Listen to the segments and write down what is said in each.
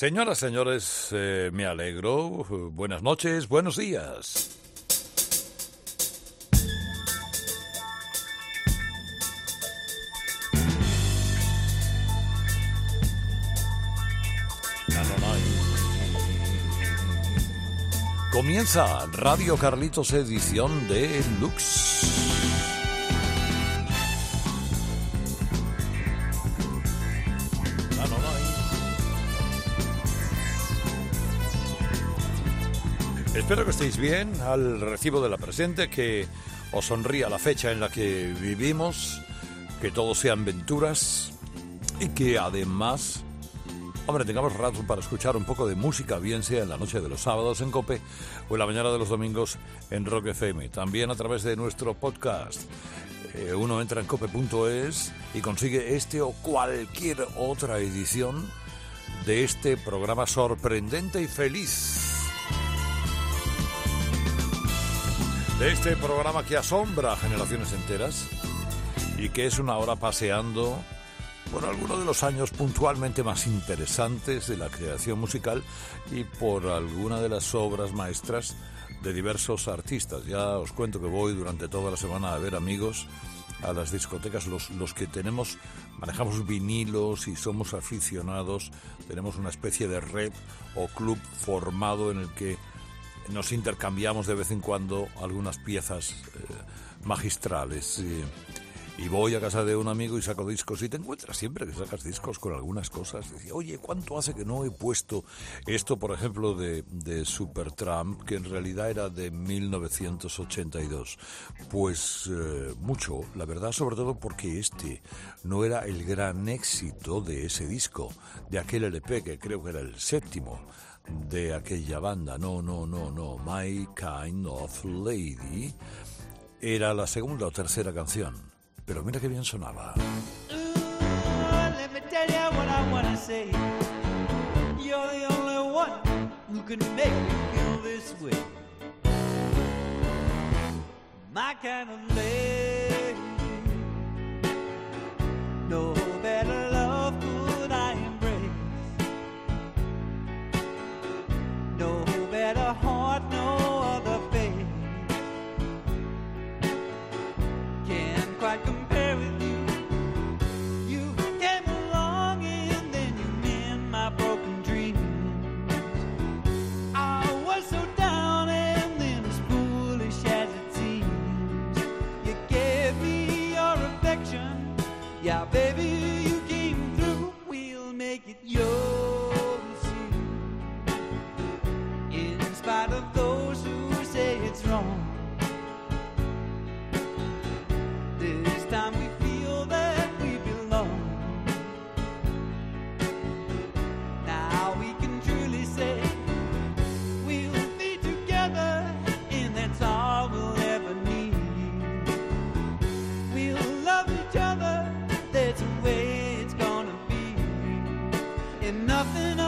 Señoras, señores, eh, me alegro. Buenas noches, buenos días. Comienza Radio Carlitos edición de Lux. Espero que estéis bien al recibo de la presente, que os sonría la fecha en la que vivimos, que todo sean venturas y que además, hombre, tengamos rato para escuchar un poco de música, bien sea en la noche de los sábados en Cope o en la mañana de los domingos en Rock FM. También a través de nuestro podcast. Eh, uno entra en cope.es y consigue este o cualquier otra edición de este programa sorprendente y feliz de este programa que asombra a generaciones enteras y que es una hora paseando por algunos de los años puntualmente más interesantes de la creación musical y por alguna de las obras maestras de diversos artistas. Ya os cuento que voy durante toda la semana a ver amigos a las discotecas, los, los que tenemos, manejamos vinilos y somos aficionados, tenemos una especie de red o club formado en el que nos intercambiamos de vez en cuando algunas piezas eh, magistrales. y voy a casa de un amigo y saco discos y te encuentras siempre que sacas discos con algunas cosas. Decía, oye, ¿cuánto hace que no he puesto esto, por ejemplo, de, de Supertramp, que en realidad era de 1982? Pues eh, mucho, la verdad, sobre todo porque este no era el gran éxito de ese disco, de aquel LP que creo que era el séptimo de aquella banda. No, no, no, no. My Kind of Lady era la segunda o tercera canción. Pero mira qué bien sonaba. Nothing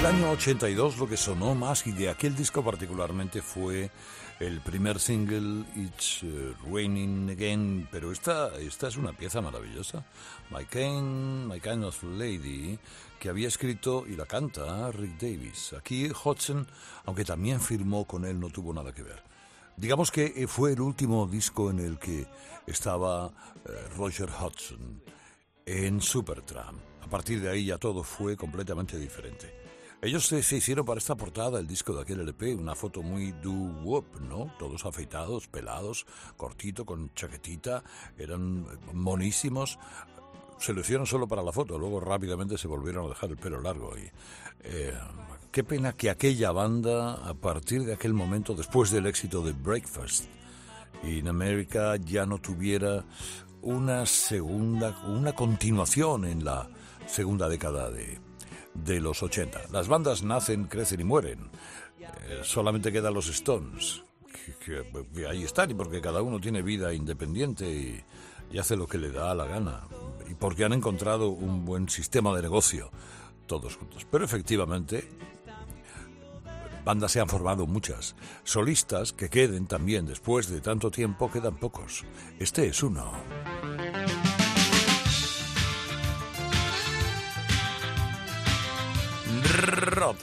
aquel año 82 lo que sonó más y de aquel disco particularmente fue el primer single It's uh, Raining Again, pero esta, esta es una pieza maravillosa, My Kind, My Kind of Lady, que había escrito y la canta Rick Davis. Aquí Hodgson, aunque también firmó con él, no tuvo nada que ver. Digamos que eh, fue el último disco en el que estaba eh, Roger Hodgson en Supertramp. A partir de ahí ya todo fue completamente diferente. Ellos se, hicieron para esta portada el disco de aquel LP, una foto muy doo-wop, ¿no? Todos afeitados, pelados, cortito, con chaquetita, eran monísimos. Se lo hicieron solo para la foto, luego rápidamente se volvieron a dejar el pelo largo. Y, eh, qué pena que aquella banda, a partir de aquel momento, después del éxito de Breakfast in America, ya no tuviera una segunda, una continuación en la segunda década de, de los 80. Las bandas nacen, crecen y mueren. Eh, solamente quedan los Stones, que, ahí están y porque cada uno tiene vida independiente y, y hace lo que le da la gana. Y porque han encontrado un buen sistema de negocio todos juntos. Pero efectivamente, bandas se han formado muchas. Solistas que queden también después de tanto tiempo quedan pocos. Este es uno. Rod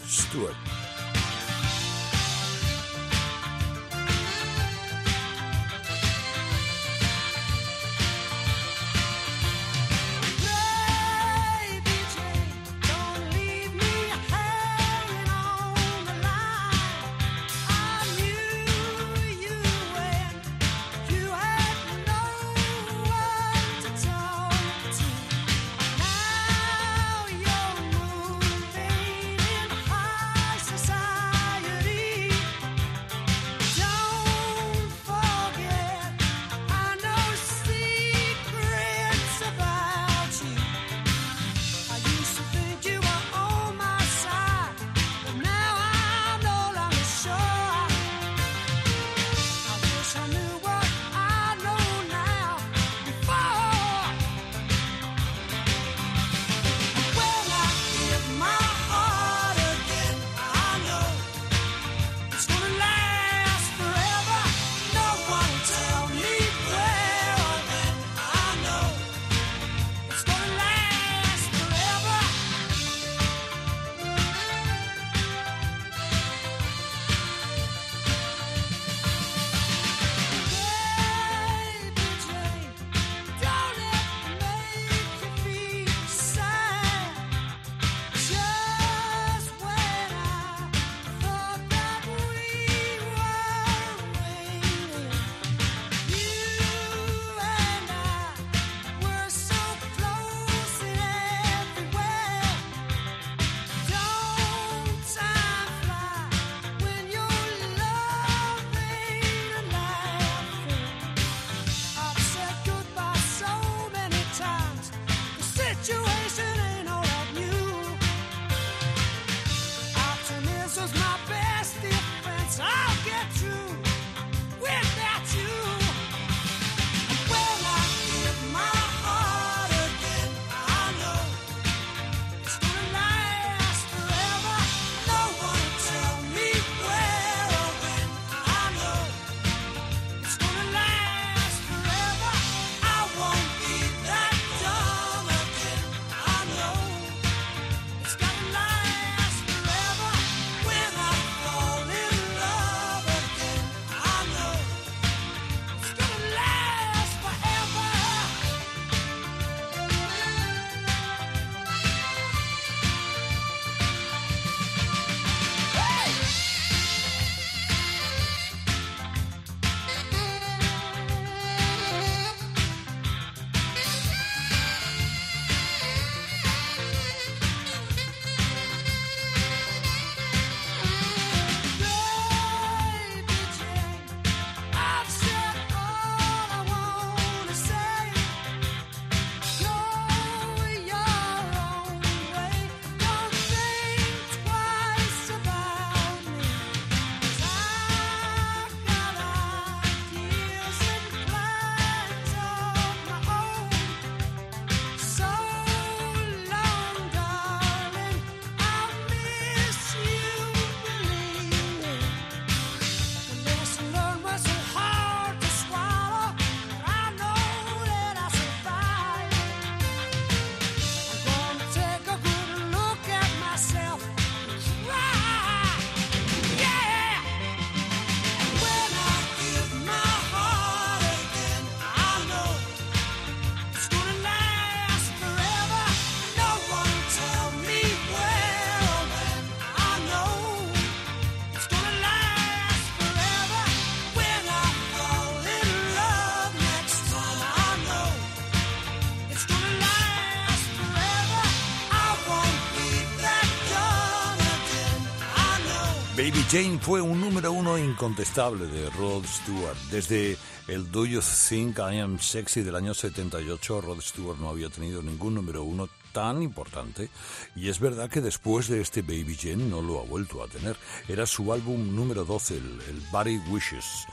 Jane fue un número uno incontestable de Rod Stewart. Desde el Do You Think I Am Sexy del año 78, Rod Stewart no había tenido ningún número uno tan importante. Y es verdad que después de este Baby Jane no lo ha vuelto a tener. Era su álbum número 12, el, Body Wishes.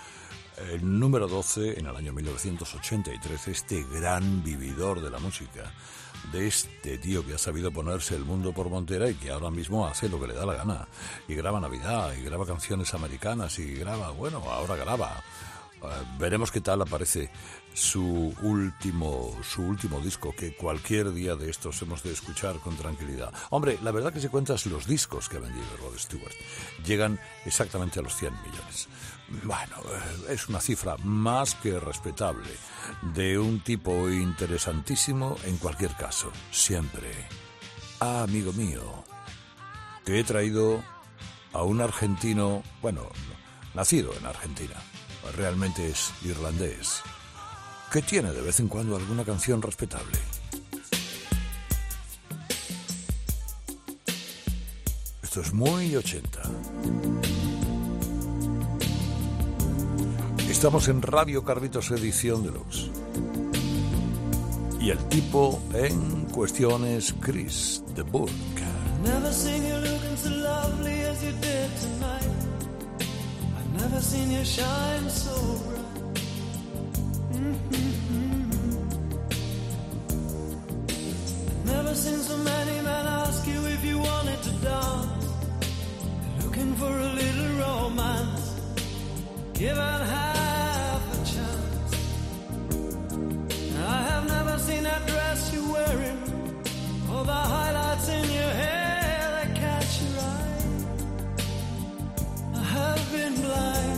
El número 12 en el año 1983, este gran vividor de la música de este tío que ha sabido ponerse el mundo por montera y que ahora mismo hace lo que le da la gana. Y graba Navidad, y graba canciones americanas, y graba, bueno, ahora graba. Eh, veremos qué tal aparece su último, su último disco, que cualquier día de estos hemos de escuchar con tranquilidad. Hombre, la verdad que si cuentas los discos que ha vendido Rod Stewart, llegan exactamente a los 100 millones. Bueno, eh, es una cifra más que respetable de un tipo interesantísimo en cualquier caso, siempre. Ah, amigo mío, te he traído a un argentino, bueno, nacido en Argentina, realmente es irlandés, que tiene de vez en cuando alguna canción respetable. Esto es muy 80. Estamos en Radio Carlitos Edición Deluxe. Y el tipo en cuestión es Chris de Book. Never seen you looking so lovely as you did tonight. I've never seen you shine so bright. Mm-hmm. Never seen so many men ask you if you wanted to dance. Looking for a little romance. Given half. the highlights in your hair that catch your eye. I have been blind,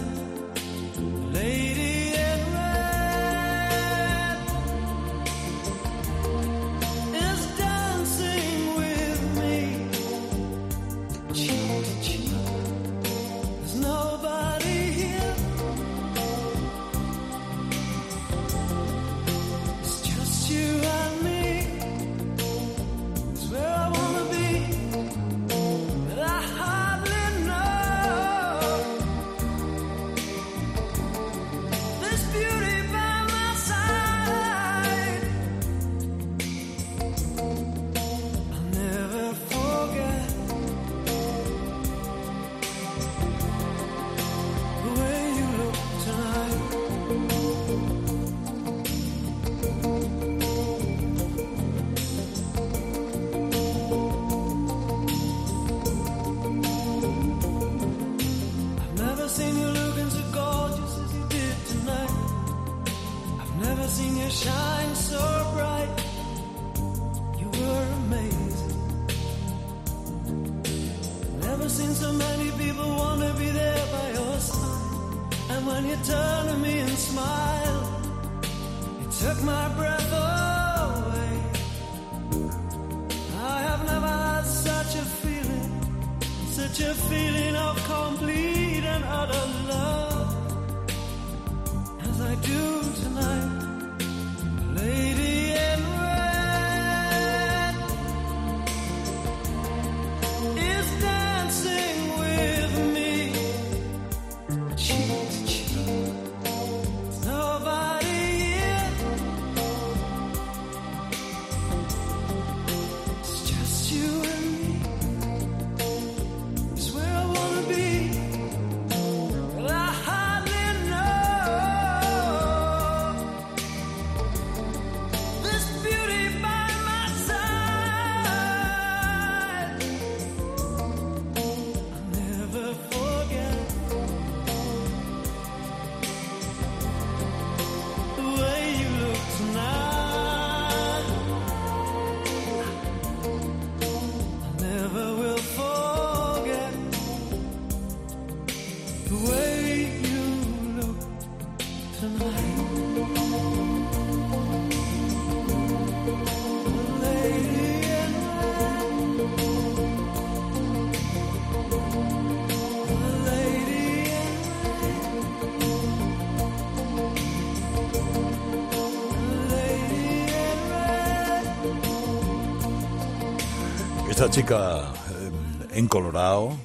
Esta chica em, en Colorado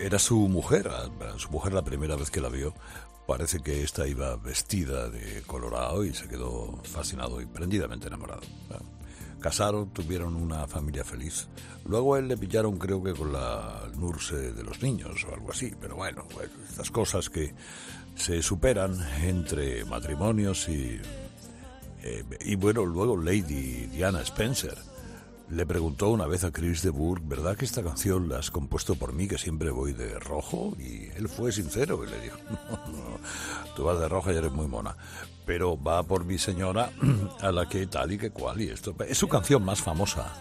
era su mujer, su mujer la primera vez que la vio. Parece que esta iba vestida de colorado y se quedó fascinado y prendidamente enamorado. Casaron, tuvieron una familia feliz. Luego a él le pillaron, creo que con la nurse de los niños o algo así. Pero bueno, estas cosas que se superan entre matrimonios y. Eh, y bueno, luego Lady Diana Spencer le preguntó una vez a Chris de Burgh, ¿verdad que esta canción la has compuesto por mí, que siempre voy de rojo? Y él fue sincero y le dijo, no, no, tú vas de rojo y eres muy mona pero va por mi señora a la que tal y que cual y esto es su canción más famosa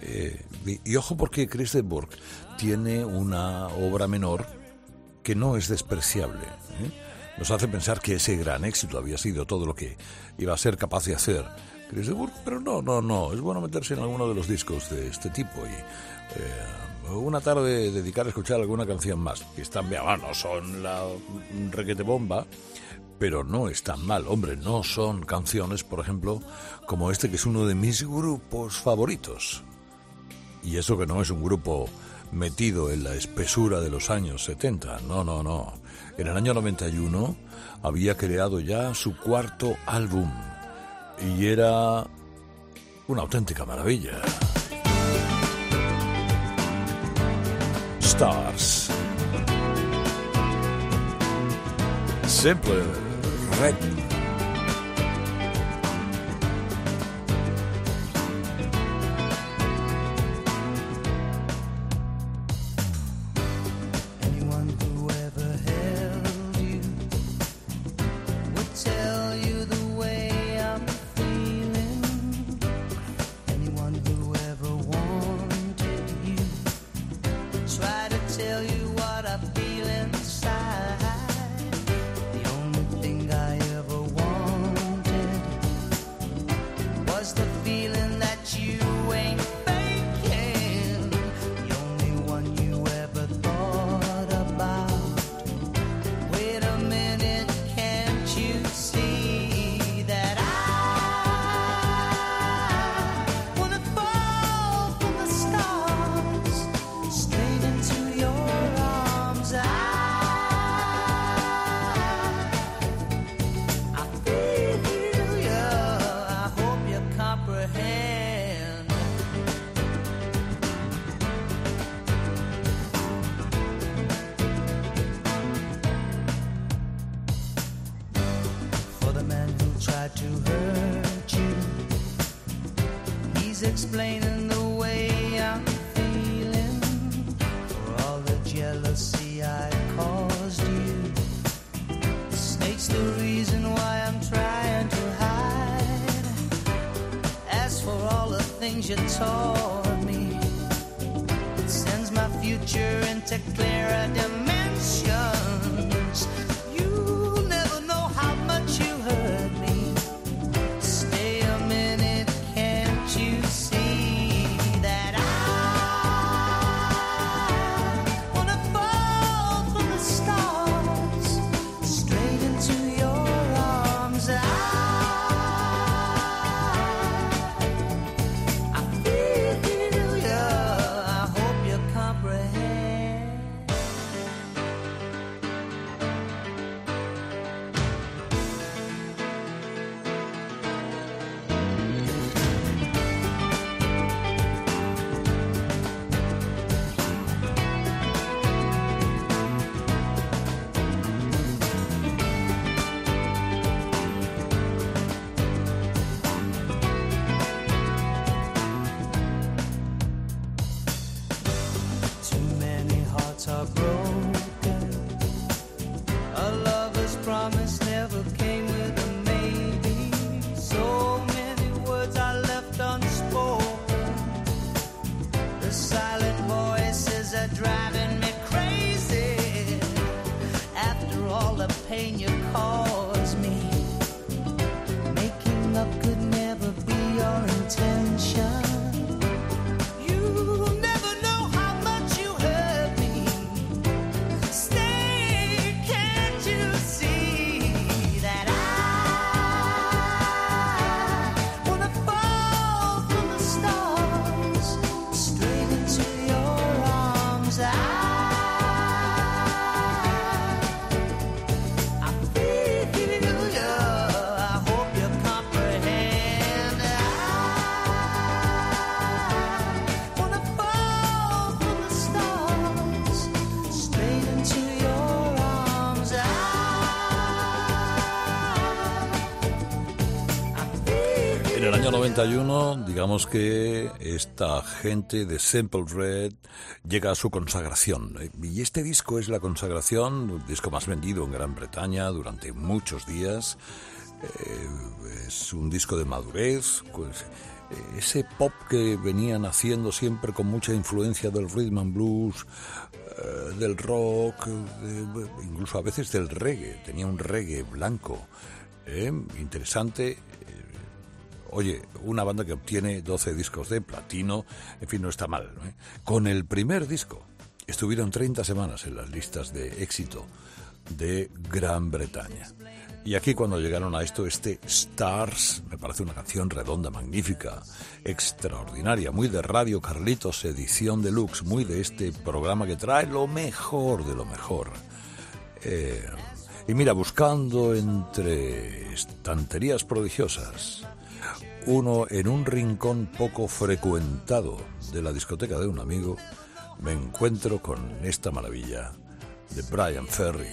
eh, y, ojo porque Chris de Burgh tiene una obra menor que no es despreciable ¿eh? nos hace pensar que ese gran éxito había sido todo lo que iba a ser capaz de hacer Chris pero no no no es bueno meterse en alguno de los discos de este tipo y eh, una tarde dedicar a escuchar alguna canción más que están bien, no son la requete bomba pero no están mal. Hombre, no son canciones, por ejemplo, como este que es uno de mis grupos favoritos. Y eso que no es un grupo metido en la espesura de los años 70. No, no, no. En el año 91 había creado ya su cuarto álbum y era una auténtica maravilla. Stars. Simple Red things you taught me. It sends my future into clearer dimensions. Año 91, digamos que esta gente de Simple Red llega a su consagración. Y este disco es la consagración, el disco más vendido en Gran Bretaña durante muchos días. Eh, es un disco de madurez, pues, eh, ese pop que venían haciendo siempre con mucha influencia del rhythm and blues, eh, del rock, incluso a veces del reggae. Tenía un reggae blanco. interesante Oye, una banda que obtiene 12 discos de platino, en fin, no está mal. ¿eh? Con el primer disco estuvieron 30 semanas en las listas de éxito de Gran Bretaña. Y aquí cuando llegaron a esto, este Stars, me parece una canción redonda, magnífica, extraordinaria, muy de Radio Carlitos, edición deluxe, muy de este programa que trae lo mejor de lo mejor. Eh, y mira, buscando entre estanterías prodigiosas, uno en un rincón poco frecuentado de la discoteca de un amigo, me encuentro con esta maravilla de Brian Ferry.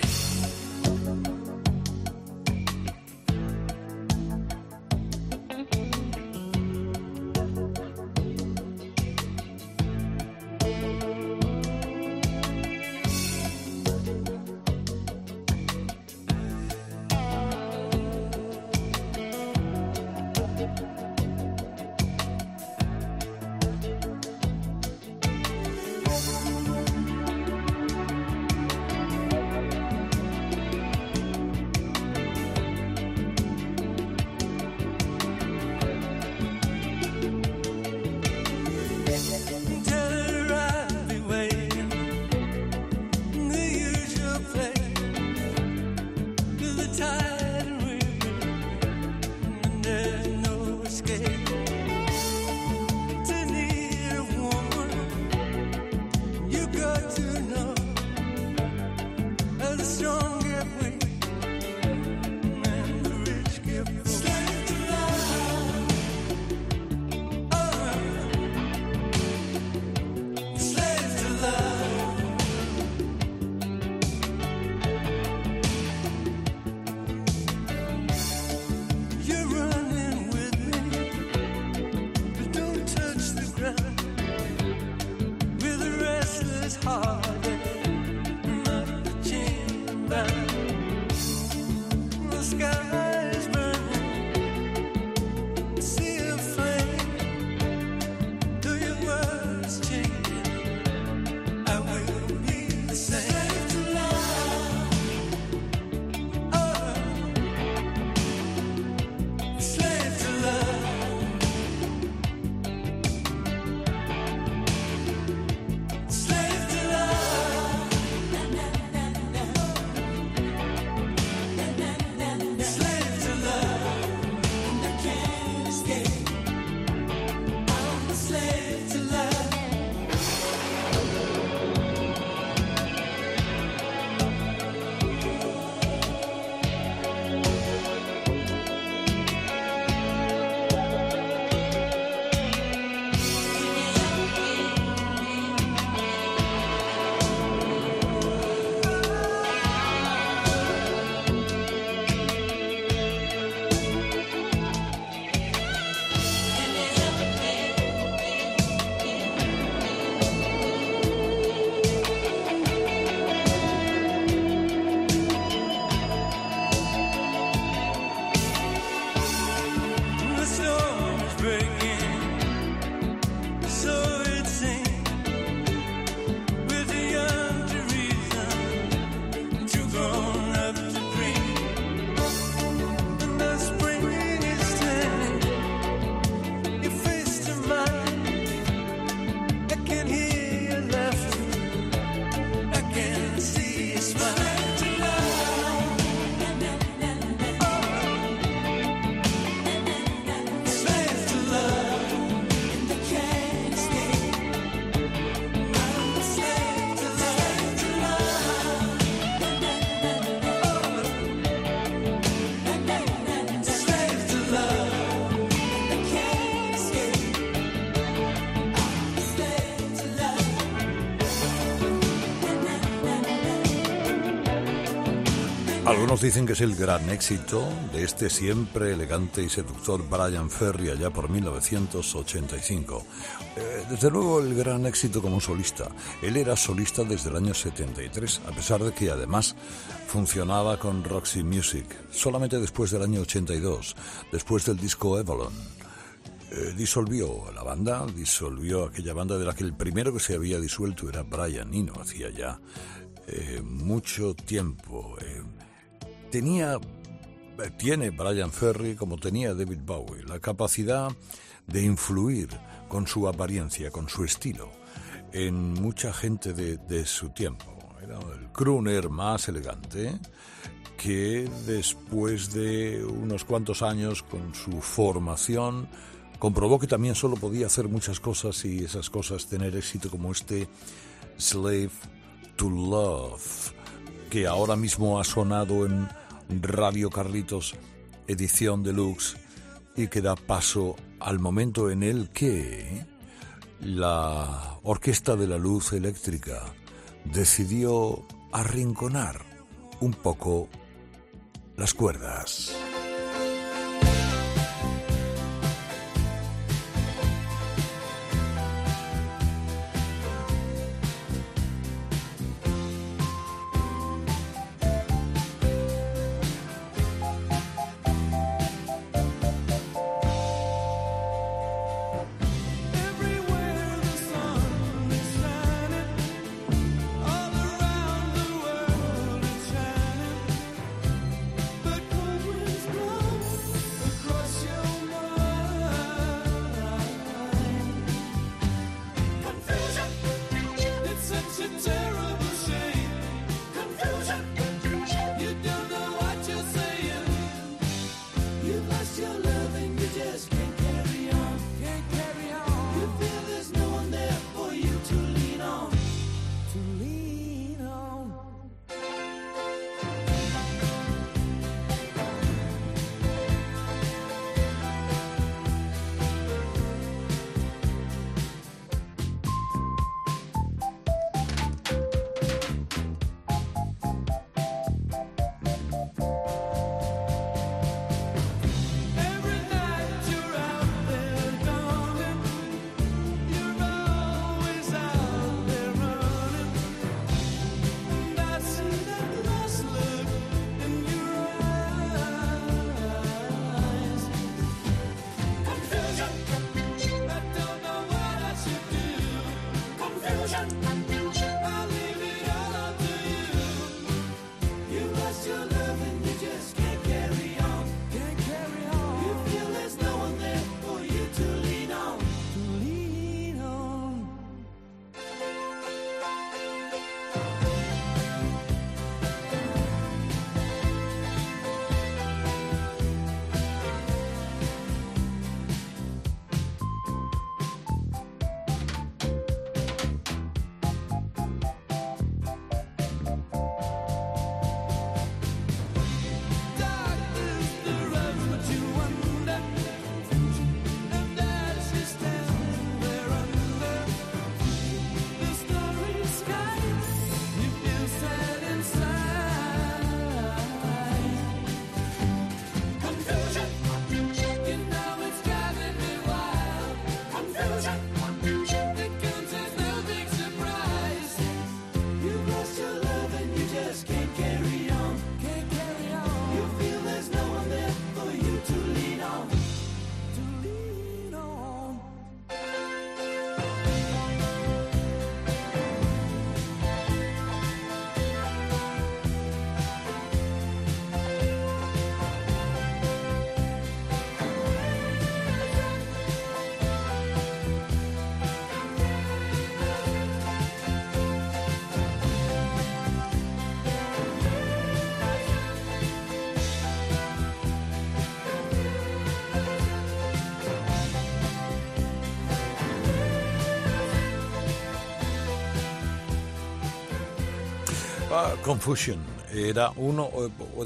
Algunos dicen que es el gran éxito de este siempre elegante y seductor Brian Ferry allá por 1985. Eh, desde luego el gran éxito como solista. Él era solista desde el año 73, a pesar de que además funcionaba con Roxy Music, solamente después del año 82, después del disco Avalon. Eh, disolvió la banda, disolvió aquella banda de la que el primero que se había disuelto era Brian Eno, hacía ya eh, mucho tiempo tenía, eh, tiene Brian Ferry, como tenía David Bowie, la capacidad de influir con su apariencia, con su estilo, en mucha gente de, su tiempo. Era el crooner más elegante que después de unos cuantos años con su formación comprobó que también solo podía hacer muchas cosas y esas cosas tener éxito como este Slave to Love que ahora mismo ha sonado en Radio Carlitos, edición deluxe, y que da paso al momento en el que la Orquesta de la Luz Eléctrica decidió arrinconar un poco las cuerdas. Confusion era uno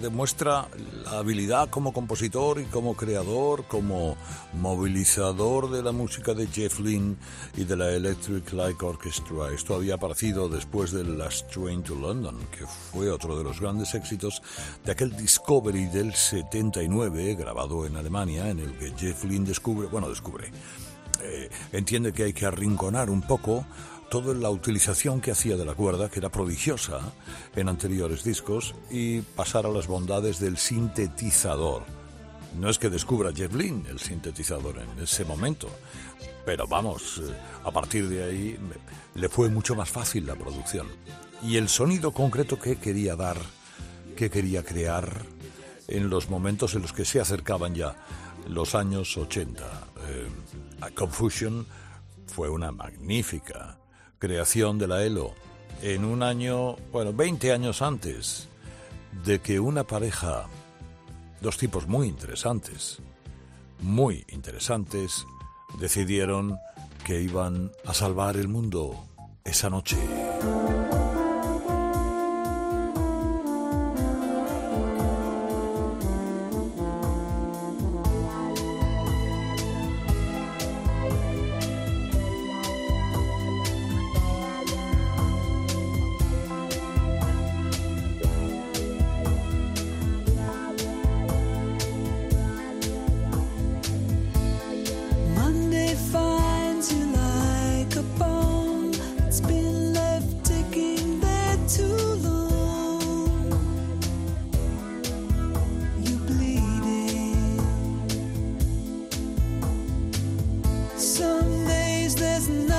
demuestra la habilidad como compositor y como creador, como movilizador de la música de Jeff Lynne y de la Electric Light Orchestra. Esto había aparecido después de Last Train to London, que fue otro de los grandes éxitos de aquel Discovery del 79, grabado en Alemania, en el que Jeff Lynne descubre, bueno, descubre, eh, entiende que hay que arrinconar un poco toda la utilización que hacía de la cuerda, que era prodigiosa en anteriores discos, y pasar a las bondades del sintetizador. No es que descubra Jeff Lynne el sintetizador en ese momento, pero vamos, eh, a partir de ahí le fue mucho más fácil la producción. Y el sonido concreto que quería dar, que quería crear en los momentos en los que se acercaban ya los años 80. Eh, Confusion fue una magnífica creación de la ELO en un año, bueno, 20 años antes de que una pareja, dos tipos muy interesantes, muy interesantes, decidieron que iban a salvar el mundo esa noche.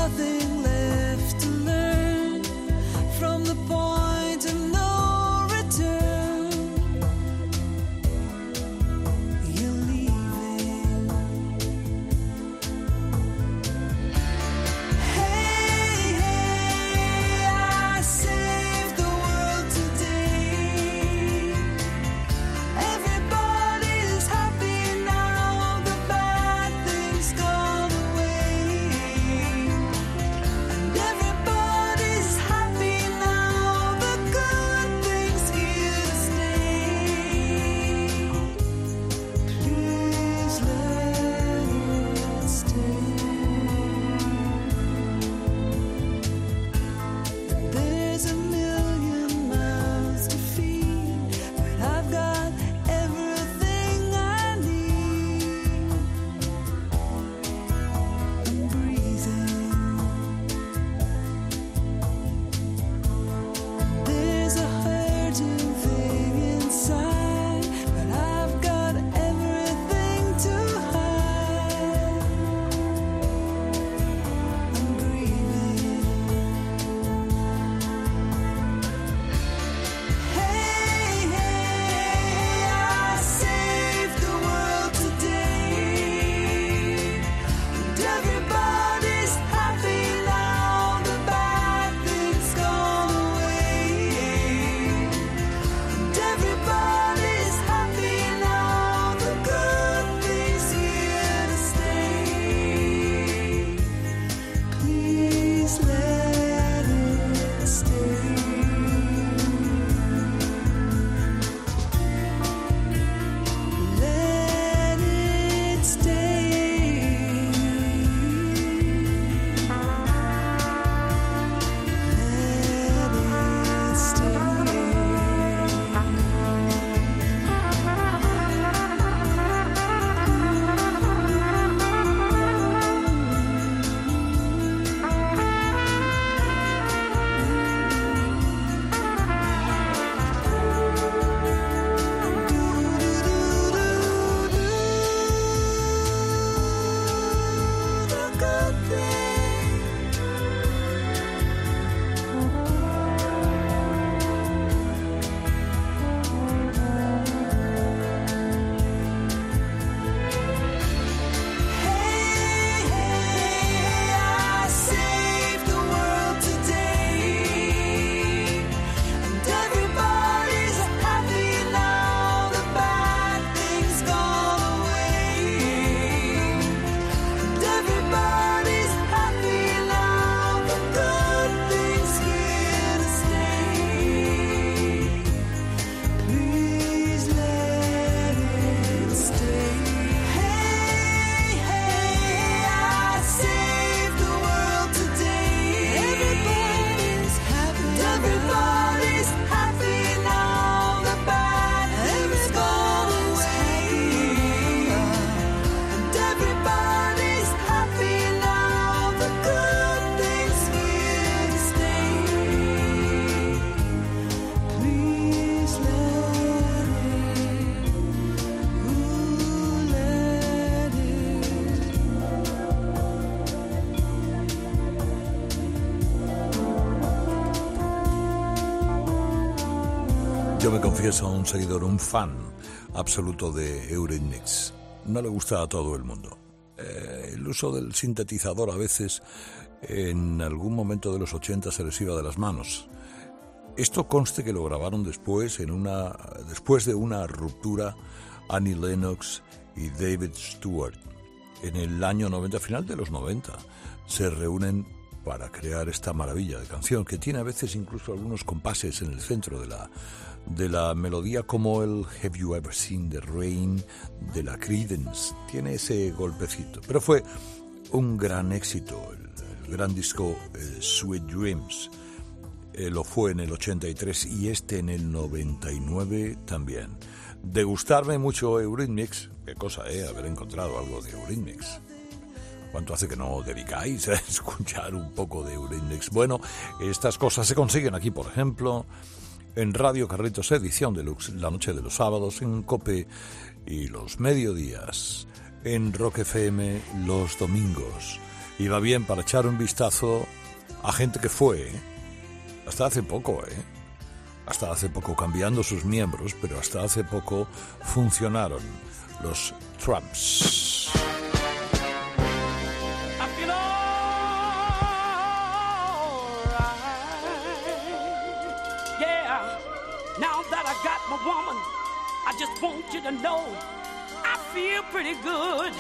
nothing. Confieso un seguidor, un fan absoluto de Eurythmics. No le gusta a todo el mundo. Eh, el uso del sintetizador a veces en algún momento de los 80 se les iba de las manos. Esto conste que lo grabaron después, en una, después de una ruptura Annie Lennox y David Stewart. En el año 90, final de los 90, se reúnen para crear esta maravilla de canción que tiene a veces incluso algunos compases en el centro de la, de la melodía como el Have You Ever Seen the Rain de la Creedence. Tiene ese golpecito. Pero fue un gran éxito, el, gran disco Sweet Dreams. Eh, lo fue en el 83 y este en el 99 también. De gustarme mucho Eurythmics, qué cosa, ¿eh? Haber encontrado algo de Eurythmics. ¿Cuánto hace que no dedicáis a escuchar un poco de Eurythmics? Bueno, estas cosas se consiguen aquí, por ejemplo, en Radio Carritos Edición Deluxe, la noche de los sábados, en Cope y los mediodías, en Rock FM los domingos. Y va bien para echar un vistazo a gente que fue, ¿eh? hasta hace poco, ¿eh? Hasta hace poco cambiando sus miembros, pero hasta hace poco funcionaron los Trumps. I just want you to know I feel pretty good.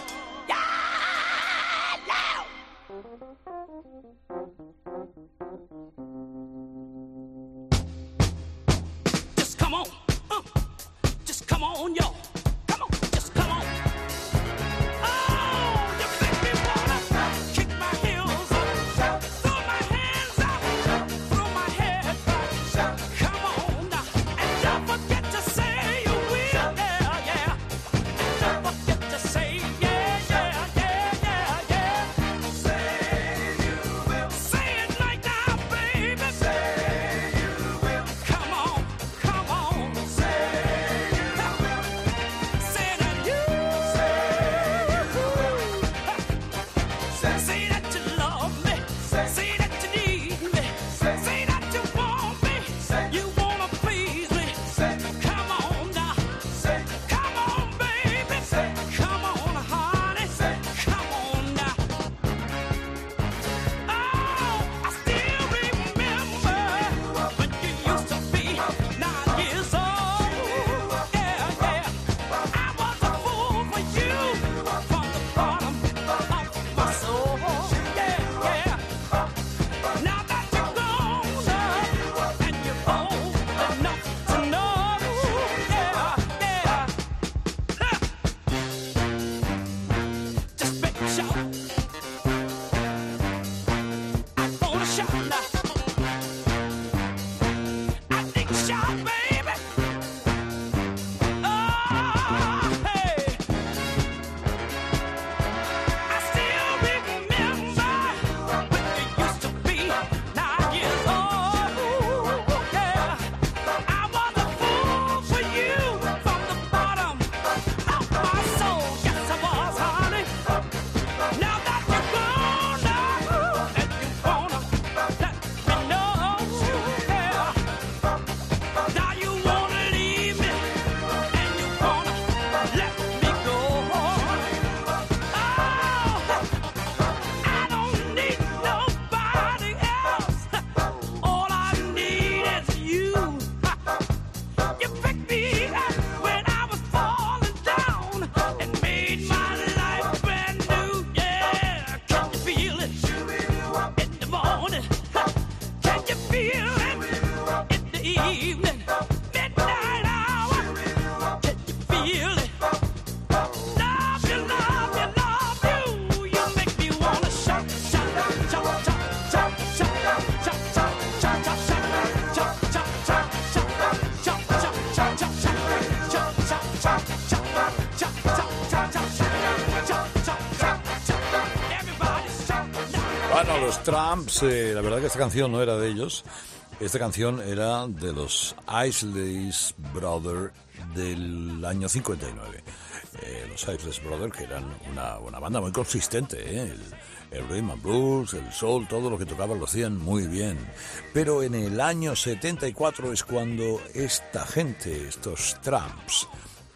Trumps, eh, la verdad que esta canción no era de ellos. Esta canción era de los Isleys Brothers del año 59. Eh, los Isleys Brothers, que eran una, banda muy consistente. Eh. El rhythm and blues, el soul, todo lo que tocaban lo hacían muy bien. Pero en el año 74 es cuando esta gente, estos tramps,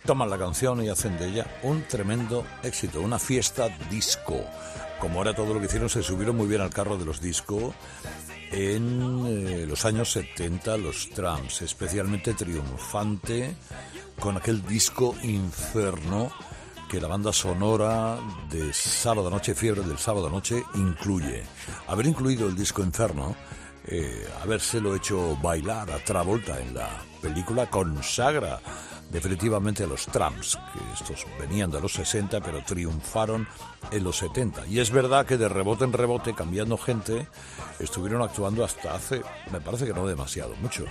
toman la canción y hacen de ella un tremendo éxito, una fiesta disco. Como era todo lo que hicieron, se subieron muy bien al carro de los discos en eh, los años 70 los trams, especialmente triunfante con aquel disco Inferno que la banda sonora de Sábado Noche, Fiebre del Sábado Noche, incluye. Haber incluido el disco Inferno, eh, habérselo hecho bailar a Travolta en la película consagra definitivamente los trams, que estos venían de los 60 pero triunfaron en los 70. Y es verdad que de rebote en rebote, cambiando gente, estuvieron actuando hasta hace, me parece que no demasiado, mucho.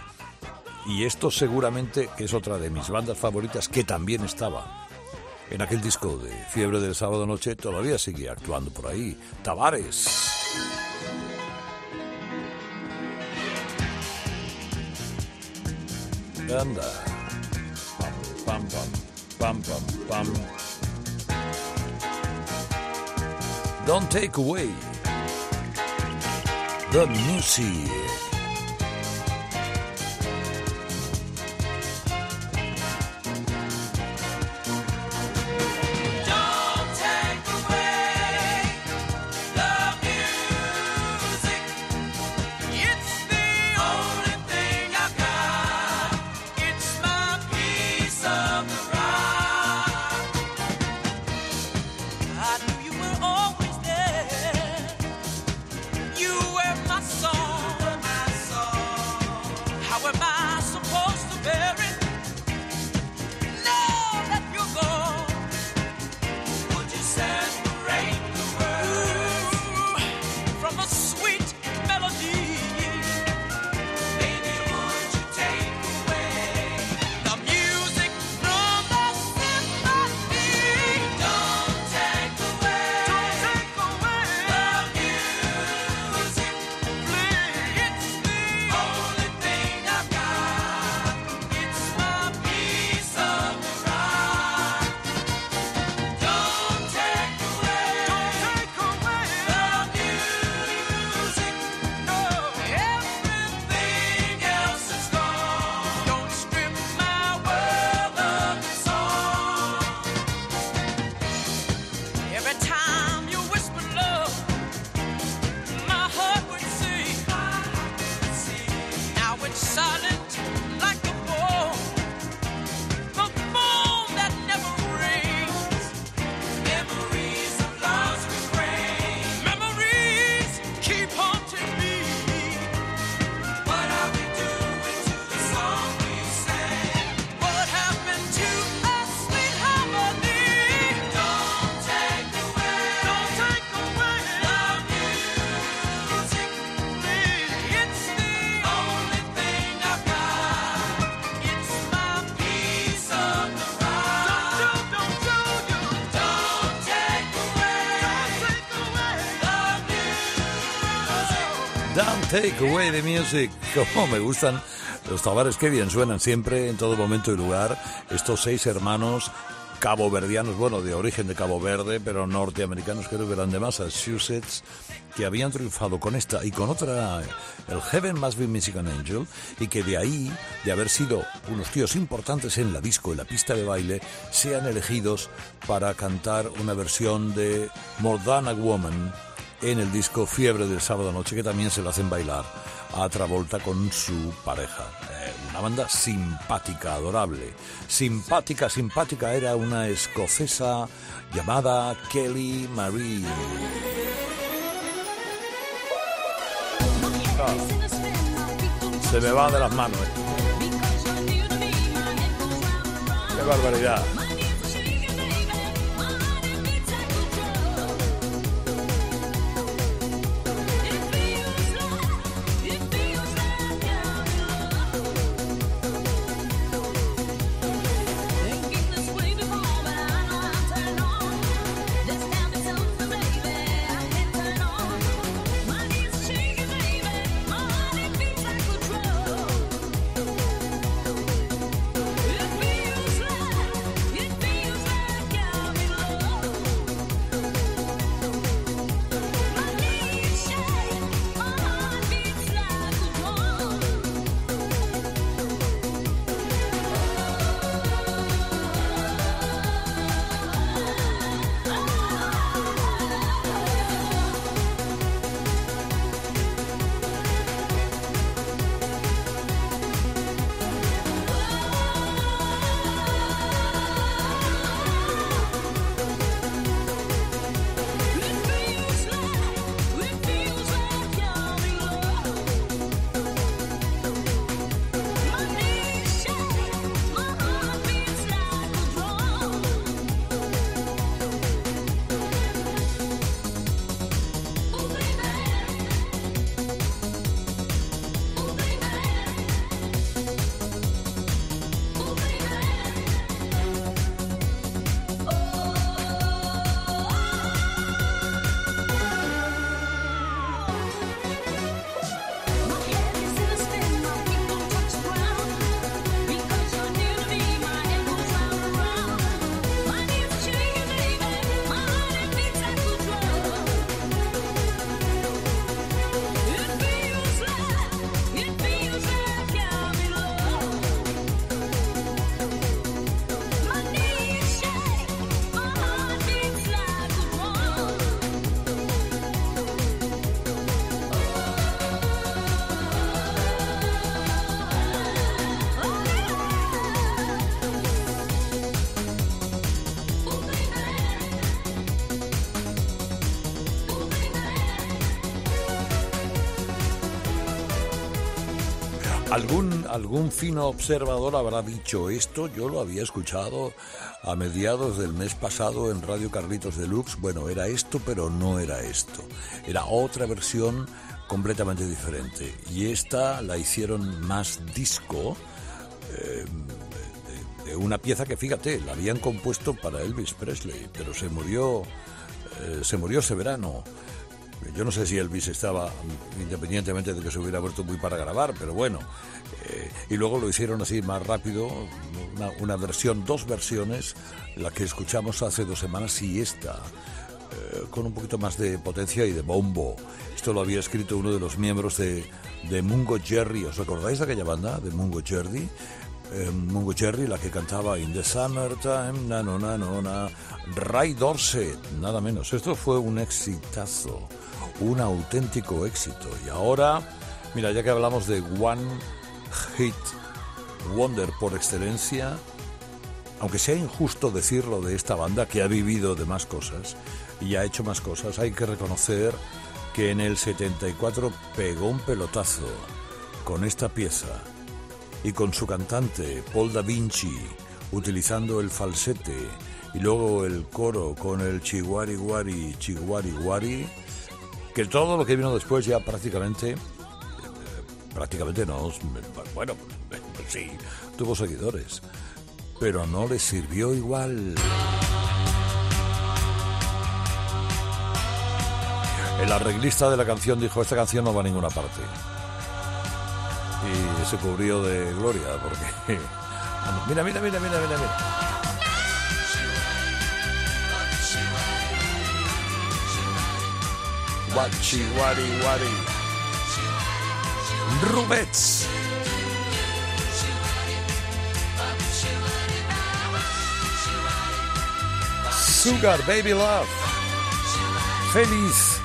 Y esto seguramente es otra de mis bandas favoritas que también estaba en aquel disco de Fiebre del Sábado Noche, todavía sigue actuando por ahí. Tavares. Anda. Pam, pam, pam, pam, pam. Don't take away the music. Take Away the Music. Como me gustan los tabares, que bien suenan siempre, en todo momento y lugar. Estos seis hermanos caboverdianos, bueno, de origen de Cabo Verde, pero norteamericanos, creo que eran de Massachusetts, que habían triunfado con esta y con otra, el Heaven Must Be Mexican Angel, y que de ahí, de haber sido unos tíos importantes en la disco, en la pista de baile, sean elegidos para cantar una versión de More Than a Woman en el disco Fiebre del sábado noche, que también se lo hacen bailar a Travolta con su pareja. Eh, una banda simpática, adorable. Simpática, simpática era una escocesa llamada Kelly Marie. se me va de las manos. Qué barbaridad. Algún, algún fino observador habrá dicho esto, yo lo había escuchado a mediados del mes pasado en Radio Carlitos Deluxe. Bueno, era esto, pero no era esto. Era otra versión completamente diferente. Y esta la hicieron más disco, eh, de, una pieza que, fíjate, la habían compuesto para Elvis Presley, pero se murió, eh, se murió ese verano. Yo no sé si Elvis estaba, independientemente de que se hubiera vuelto muy para grabar, pero bueno. Eh, y luego lo hicieron así más rápido, una, versión, dos versiones, la que escuchamos hace dos semanas y esta, eh, con un poquito más de potencia y de bombo. Esto lo había escrito uno de los miembros de, de Mungo Jerry. ¿Os acordáis de aquella banda, de Mungo Jerry? Eh, Mungo Jerry, la que cantaba In the Summertime, na no na no na, Ray Dorset, nada menos. Esto fue un exitazo un auténtico éxito. Y ahora, mira, ya que hablamos de One Hit Wonder por excelencia, aunque sea injusto decirlo de esta banda que ha vivido de más cosas y ha hecho más cosas, hay que reconocer que en el 74 pegó un pelotazo con esta pieza y con su cantante Paul Da Vinci utilizando el falsete y luego el coro con el chihuari guari chihuari guari que todo lo que vino después ya prácticamente, prácticamente no, bueno, pues, sí, tuvo seguidores, pero no le sirvió igual. El arreglista de la canción dijo, esta canción no va a ninguna parte. Y se cubrió de gloria, porque... Mira, mira, mira, mira, mira, mira. Wachi, wari, wari. Rubets. Sugar Baby Love. Feliz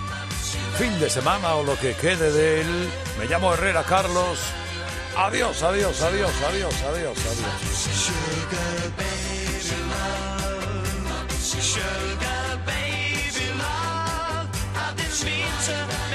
fin de semana o lo que quede de él. Me llamo Herrera Carlos. Adiós, adiós, adiós, adiós, adiós, adiós. my advice. If you